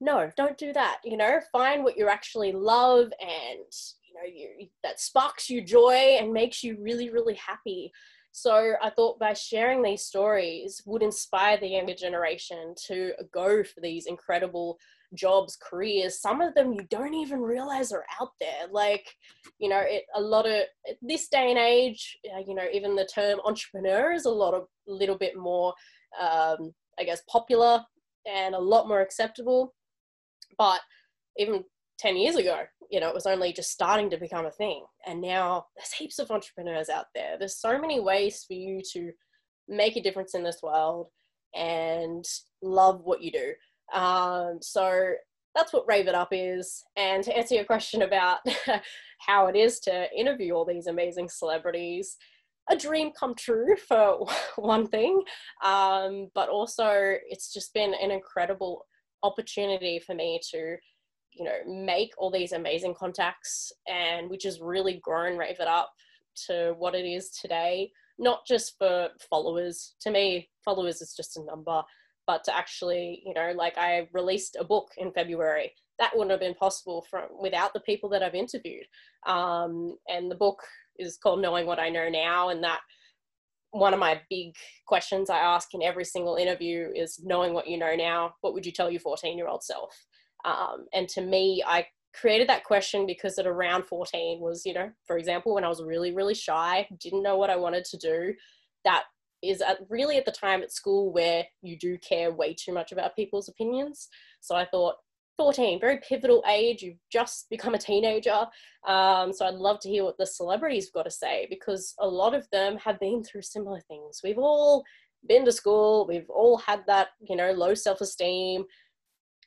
No, don't do that. You know, find what you actually love and you know you that sparks you joy and makes you really really happy. So I thought by sharing these stories would inspire the younger generation to go for these incredible jobs, careers. Some of them you don't even realize are out there. Like, you know, it a lot of this day and age, uh, you know, even the term entrepreneur is a lot of little bit more, um, I guess, popular and a lot more acceptable. But even 10 years ago, you know, it was only just starting to become a thing. And now there's heaps of entrepreneurs out there. There's so many ways for you to make a difference in this world and love what you do. Um, so that's what Rave It Up is. And to answer your question about how it is to interview all these amazing celebrities, a dream come true for one thing, um, but also it's just been an incredible opportunity for me to, you know, make all these amazing contacts and which has really grown Rave It Up to what it is today. Not just for followers. To me, followers is just a number but to actually, you know, like I released a book in February. That wouldn't have been possible from without the people that I've interviewed. Um, and the book is called Knowing What I Know Now, and that one of my big questions I ask in every single interview is knowing what you know now, what would you tell your 14 year old self? Um, and to me, I created that question because at around 14 was, you know, for example, when I was really, really shy, didn't know what I wanted to do, that is at really at the time at school where you do care way too much about people's opinions. So I thought, 14, very pivotal age. You've just become a teenager. Um, so I'd love to hear what the celebrities have got to say because a lot of them have been through similar things. We've all been to school, we've all had that, you know, low self esteem,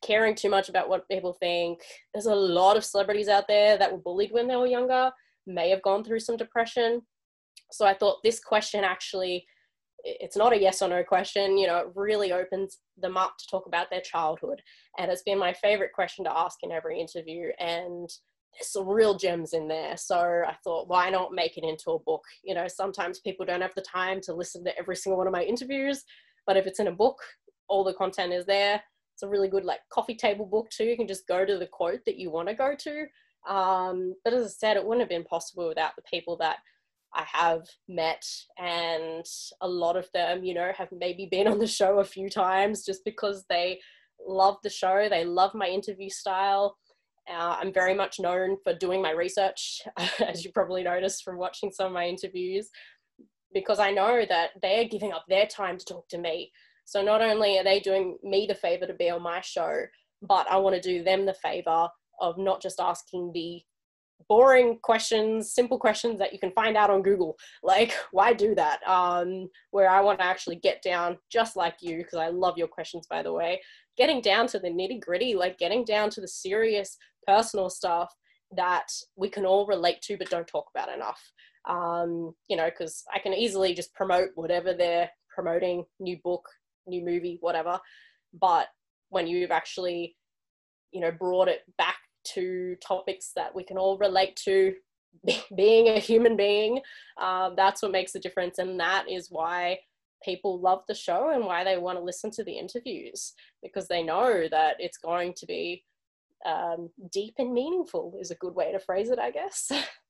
caring too much about what people think. There's a lot of celebrities out there that were bullied when they were younger, may have gone through some depression. So I thought this question actually it's not a yes or no question you know it really opens them up to talk about their childhood and it's been my favorite question to ask in every interview and there's some real gems in there so i thought why not make it into a book you know sometimes people don't have the time to listen to every single one of my interviews but if it's in a book all the content is there it's a really good like coffee table book too you can just go to the quote that you want to go to um, but as i said it wouldn't have been possible without the people that I have met, and a lot of them, you know, have maybe been on the show a few times just because they love the show, they love my interview style. Uh, I'm very much known for doing my research, as you probably noticed from watching some of my interviews, because I know that they're giving up their time to talk to me. So not only are they doing me the favor to be on my show, but I want to do them the favor of not just asking the boring questions, simple questions that you can find out on Google. Like, why do that? Um, where I want to actually get down, just like you, because I love your questions, by the way, getting down to the nitty gritty, like getting down to the serious personal stuff that we can all relate to but don't talk about enough. Um, you know, because I can easily just promote whatever they're promoting, new book, new movie, whatever. But when you've actually, you know, brought it back to topics that we can all relate to, being a human being, um, that's what makes a difference. And that is why people love the show and why they want to listen to the interviews because they know that it's going to be um, deep and meaningful is a good way to phrase it, I guess.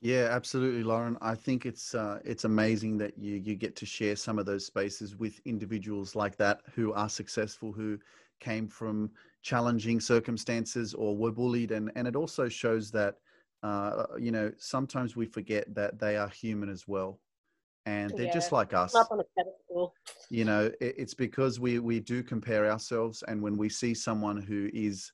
Yeah, absolutely, Lauren. I think it's uh, it's amazing that you you get to share some of those spaces with individuals like that who are successful, who came from challenging circumstances or were bullied, and and it also shows that uh, you know sometimes we forget that they are human as well, and they're yeah. just like us. Up on a pedestal. You know, it, it's because we we do compare ourselves, and when we see someone who is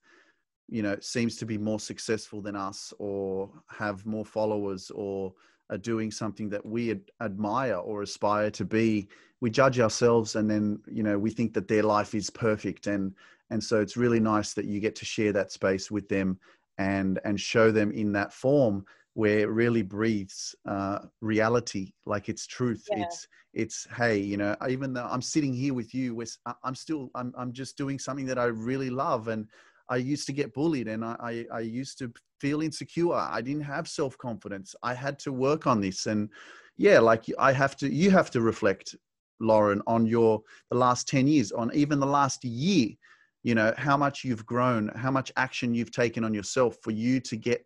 you know seems to be more successful than us or have more followers or are doing something that we ad- admire or aspire to be we judge ourselves and then you know we think that their life is perfect and and so it's really nice that you get to share that space with them and and show them in that form where it really breathes uh, reality like it's truth yeah. it's it's hey you know even though i'm sitting here with you i'm still I'm, I'm just doing something that i really love and I used to get bullied and I, I, I used to feel insecure. I didn't have self confidence. I had to work on this. And yeah, like I have to, you have to reflect, Lauren, on your, the last 10 years, on even the last year, you know, how much you've grown, how much action you've taken on yourself for you to get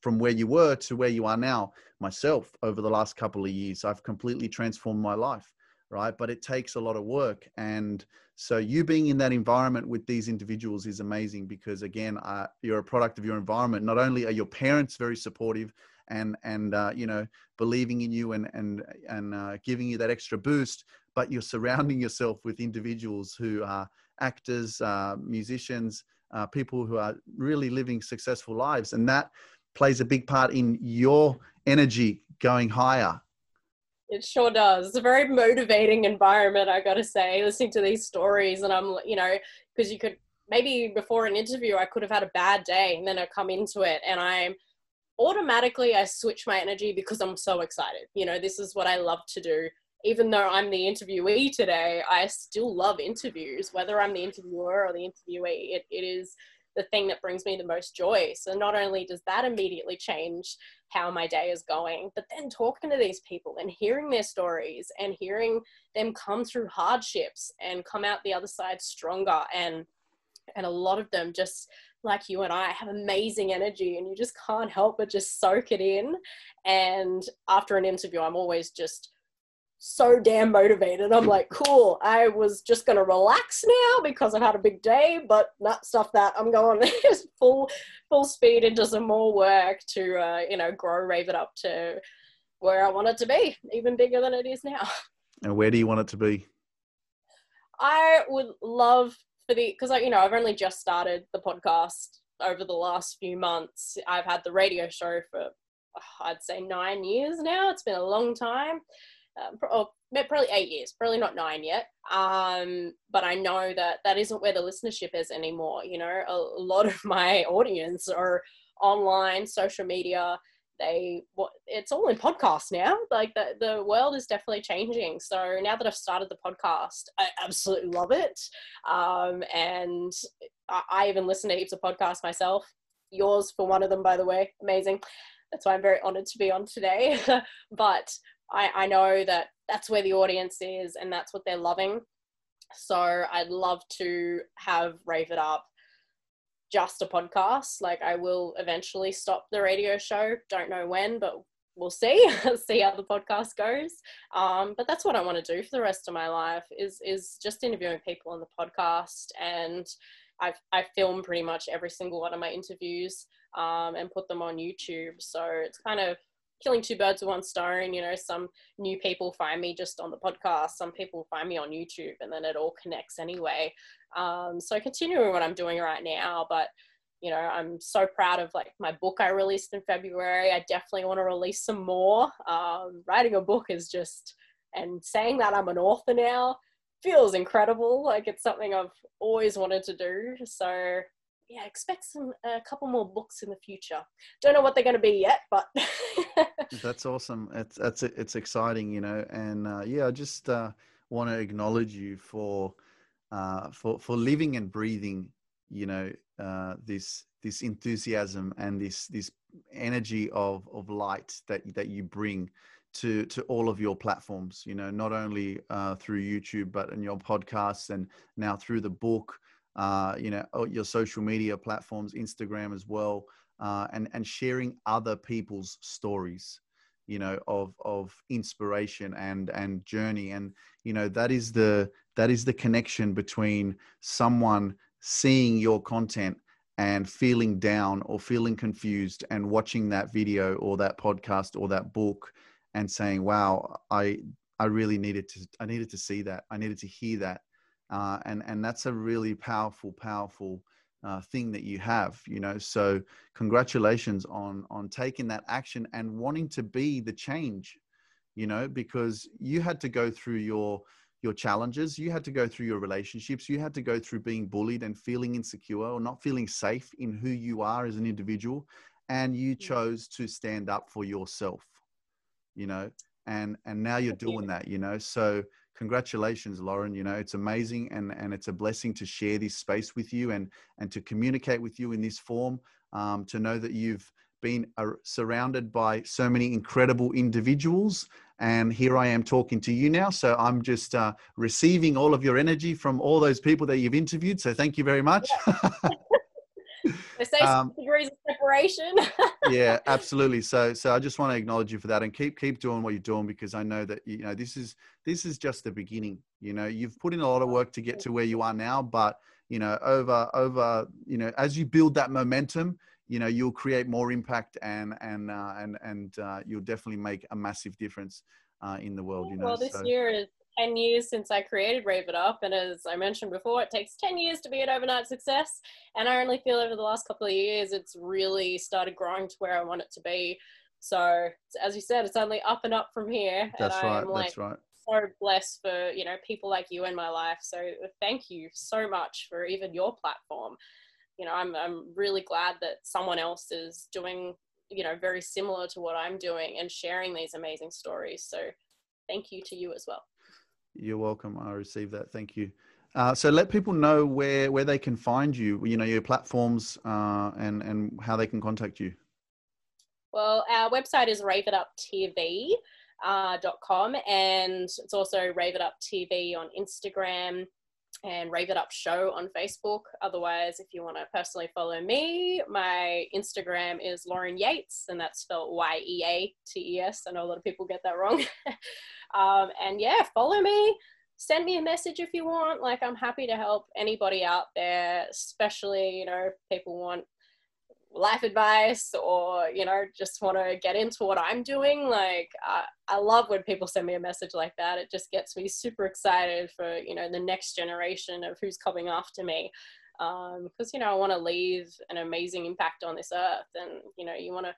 from where you were to where you are now. Myself, over the last couple of years, I've completely transformed my life right? But it takes a lot of work. And so you being in that environment with these individuals is amazing because again, uh, you're a product of your environment. Not only are your parents very supportive and and uh, you know believing in you and and and uh, giving you that extra boost, but you're surrounding yourself with individuals who are actors, uh, musicians, uh, people who are really living successful lives, and that plays a big part in your energy going higher it sure does. It's a very motivating environment, I gotta say, listening to these stories. And I'm, you know, because you could maybe before an interview, I could have had a bad day and then I come into it and I'm automatically, I switch my energy because I'm so excited. You know, this is what I love to do. Even though I'm the interviewee today, I still love interviews, whether I'm the interviewer or the interviewee. It, it is the thing that brings me the most joy. So not only does that immediately change how my day is going, but then talking to these people and hearing their stories and hearing them come through hardships and come out the other side stronger and and a lot of them just like you and I have amazing energy and you just can't help but just soak it in and after an interview I'm always just so damn motivated. I'm like, cool. I was just gonna relax now because I've had a big day, but not stuff that I'm going full full speed into some more work to uh, you know grow Rave It Up to where I want it to be, even bigger than it is now. And where do you want it to be? I would love for the because I you know I've only just started the podcast over the last few months. I've had the radio show for I'd say nine years now. It's been a long time um, or probably eight years, probably not nine yet. Um, but I know that that isn't where the listenership is anymore. You know, a, a lot of my audience are online, social media. They what it's all in podcasts now. Like the the world is definitely changing. So now that I've started the podcast, I absolutely love it. Um, and I, I even listen to heaps of podcasts myself. Yours for one of them, by the way, amazing. That's why I'm very honored to be on today. but I, I know that that's where the audience is and that's what they're loving. So I'd love to have Rave It Up just a podcast. Like I will eventually stop the radio show. Don't know when, but we'll see. see how the podcast goes. Um, but that's what I want to do for the rest of my life is is just interviewing people on the podcast and I've I film pretty much every single one of my interviews um, and put them on YouTube. So it's kind of killing two birds with one stone. You know, some new people find me just on the podcast, some people find me on YouTube, and then it all connects anyway. Um, so continuing what I'm doing right now, but you know, I'm so proud of like my book I released in February. I definitely want to release some more. Um, writing a book is just, and saying that I'm an author now feels incredible. Like it's something I've always wanted to do. So yeah, expect some a couple more books in the future. Don't know what they're going to be yet, but that's awesome. It's that's it's exciting, you know. And uh, yeah, I just uh, want to acknowledge you for uh, for for living and breathing, you know, uh, this this enthusiasm and this this energy of of light that that you bring to to all of your platforms. You know, not only uh, through YouTube, but in your podcasts and now through the book uh, you know, your social media platforms, Instagram as well, uh, and and sharing other people's stories, you know, of of inspiration and and journey, and you know that is the that is the connection between someone seeing your content and feeling down or feeling confused and watching that video or that podcast or that book and saying wow i i really needed to i needed to see that. I needed to hear that uh, and and that's a really powerful powerful uh, thing that you have you know? So congratulations on on taking that action and wanting to be the change you know? Because you had to go through your your challenges you had to go through your relationships you had to go through being bullied and feeling insecure or not feeling safe in who you are as an individual and you chose to stand up for yourself you know? And and now you're doing that you know? So congratulations lauren you know it's amazing and and it's a blessing to share this space with you and and to communicate with you in this form um, to know that you've been uh, surrounded by so many incredible individuals and here i am talking to you now. So i'm just uh, receiving all of your energy from all those people that you've interviewed. So thank you very much. Yeah. Say um, degrees of separation. yeah, absolutely. So, so I just want to acknowledge you for that, and keep keep doing what you're doing because I know that you know this is this is just the beginning. You know, you've put in a lot of work to get to where you are now, but you know, over over you know, as you build that momentum, you know, you'll create more impact and and uh, and and uh, you'll definitely make a massive difference uh, in the world. You know, well, this so. year is 10 years since I created Rave It Up. And as I mentioned before, it takes 10 years to be an overnight success. And I only feel over the last couple of years, it's really started growing to where I want it to be. So as you said, it's only up and up from here. That's and right. I'm like that's right. So blessed for you know people like you in my life. So thank you so much for even your platform. You know, I'm I'm really glad that someone else is doing you know very similar to what I'm doing and sharing these amazing stories. So thank you to you as well. You're welcome. I received that. Thank you. Uh, so let people know where where they can find you. You know your platforms uh, and and how they can contact you. Well, our website is raveituptv.com uh, .com, and it's also Rave It Up TV on Instagram and Rave It Up Show on Facebook. Otherwise, if you want to personally follow me, my Instagram is Lauren Yeates, and that's spelled Y E A T E S. I know a lot of people get that wrong. um, and yeah, follow me. Send me a message if you want. Like, I'm happy to help anybody out there, especially, you know, people want life advice or you know just want to get into what i'm doing like uh, i love when people send me a message like that. It just gets me super excited for you know the next generation of who's coming after me. Because um, you know i want to leave an amazing impact on this earth and you know you want to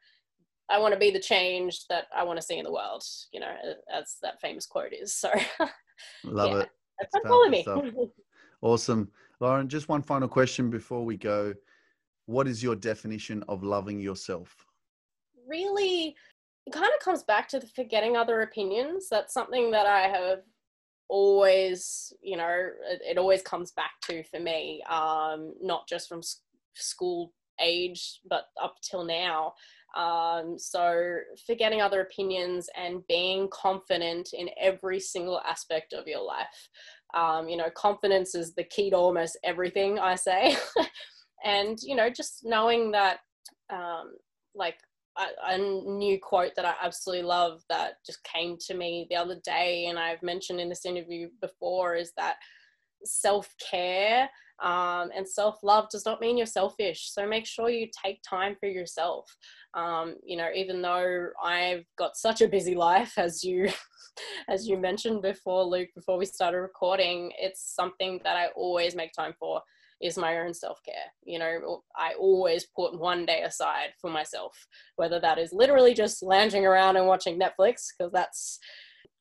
i want to be the change that i want to see in the world you know as that famous quote is so. Love yeah. it. follow me. awesome. Lauren just one final question before we go what is your definition of loving yourself? Really, it kind of comes back to the forgetting other opinions. That's something that I have always, you know, it, it always comes back to for me, um, not just from school age, but up till now. Um, so, forgetting other opinions and being confident in every single aspect of your life. Um, you know, confidence is the key to almost everything I say. and you know just knowing that um, like a, a, new quote that I absolutely love that just came to me the other day, and I've mentioned in this interview before, is that self care um, and self love does not mean you're selfish. So make sure you take time for yourself. Um, you know, even though I've got such a busy life, as you as you mentioned before, Luke, before we started recording, it's something that I always make time for is my own self care. You know, I always put one day aside for myself, whether that is literally just lounging around and watching Netflix, because that's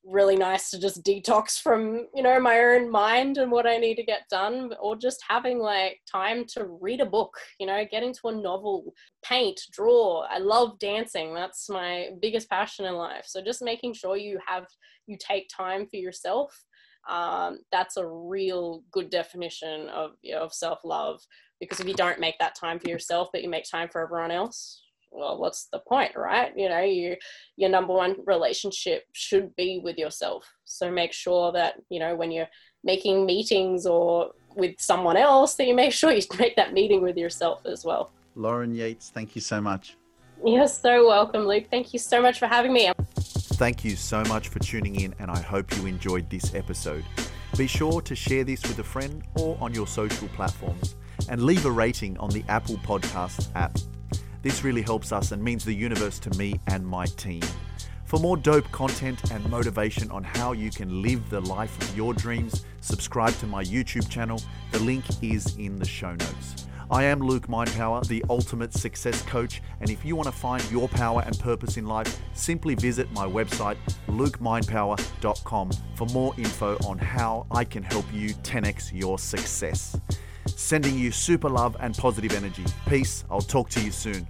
really nice to just detox from you know my own mind and what i need to get done or just having like time to read a book you know get into a novel paint draw. I love dancing. That's my biggest passion in life. So just making sure you have you take time for yourself um, that's a real good definition of you know, of self-love. Because if you don't make that time for yourself but you make time for everyone else well what's the point right? You know you your number one relationship should be with yourself. So make sure that you know when you're making meetings or with someone else that you make sure you make that meeting with yourself as well. Lauren Yeates thank you so much. You're so welcome luke. Thank you so much for having me thank you so much for tuning in and i hope you enjoyed this episode be sure to share this with a friend or on your social platforms and leave a rating on the apple podcasts app this really helps us and means the universe to me and my team. For more dope content and motivation on how you can live the life of your dreams, subscribe to my YouTube channel. The link is in the show notes. I am Luke Mindpower, the ultimate success coach, and if you want to find your power and purpose in life, simply visit my website, lukemindpower.com, for more info on how I can help you 10x your success sending you super love and positive energy. Peace. I'll talk to you soon.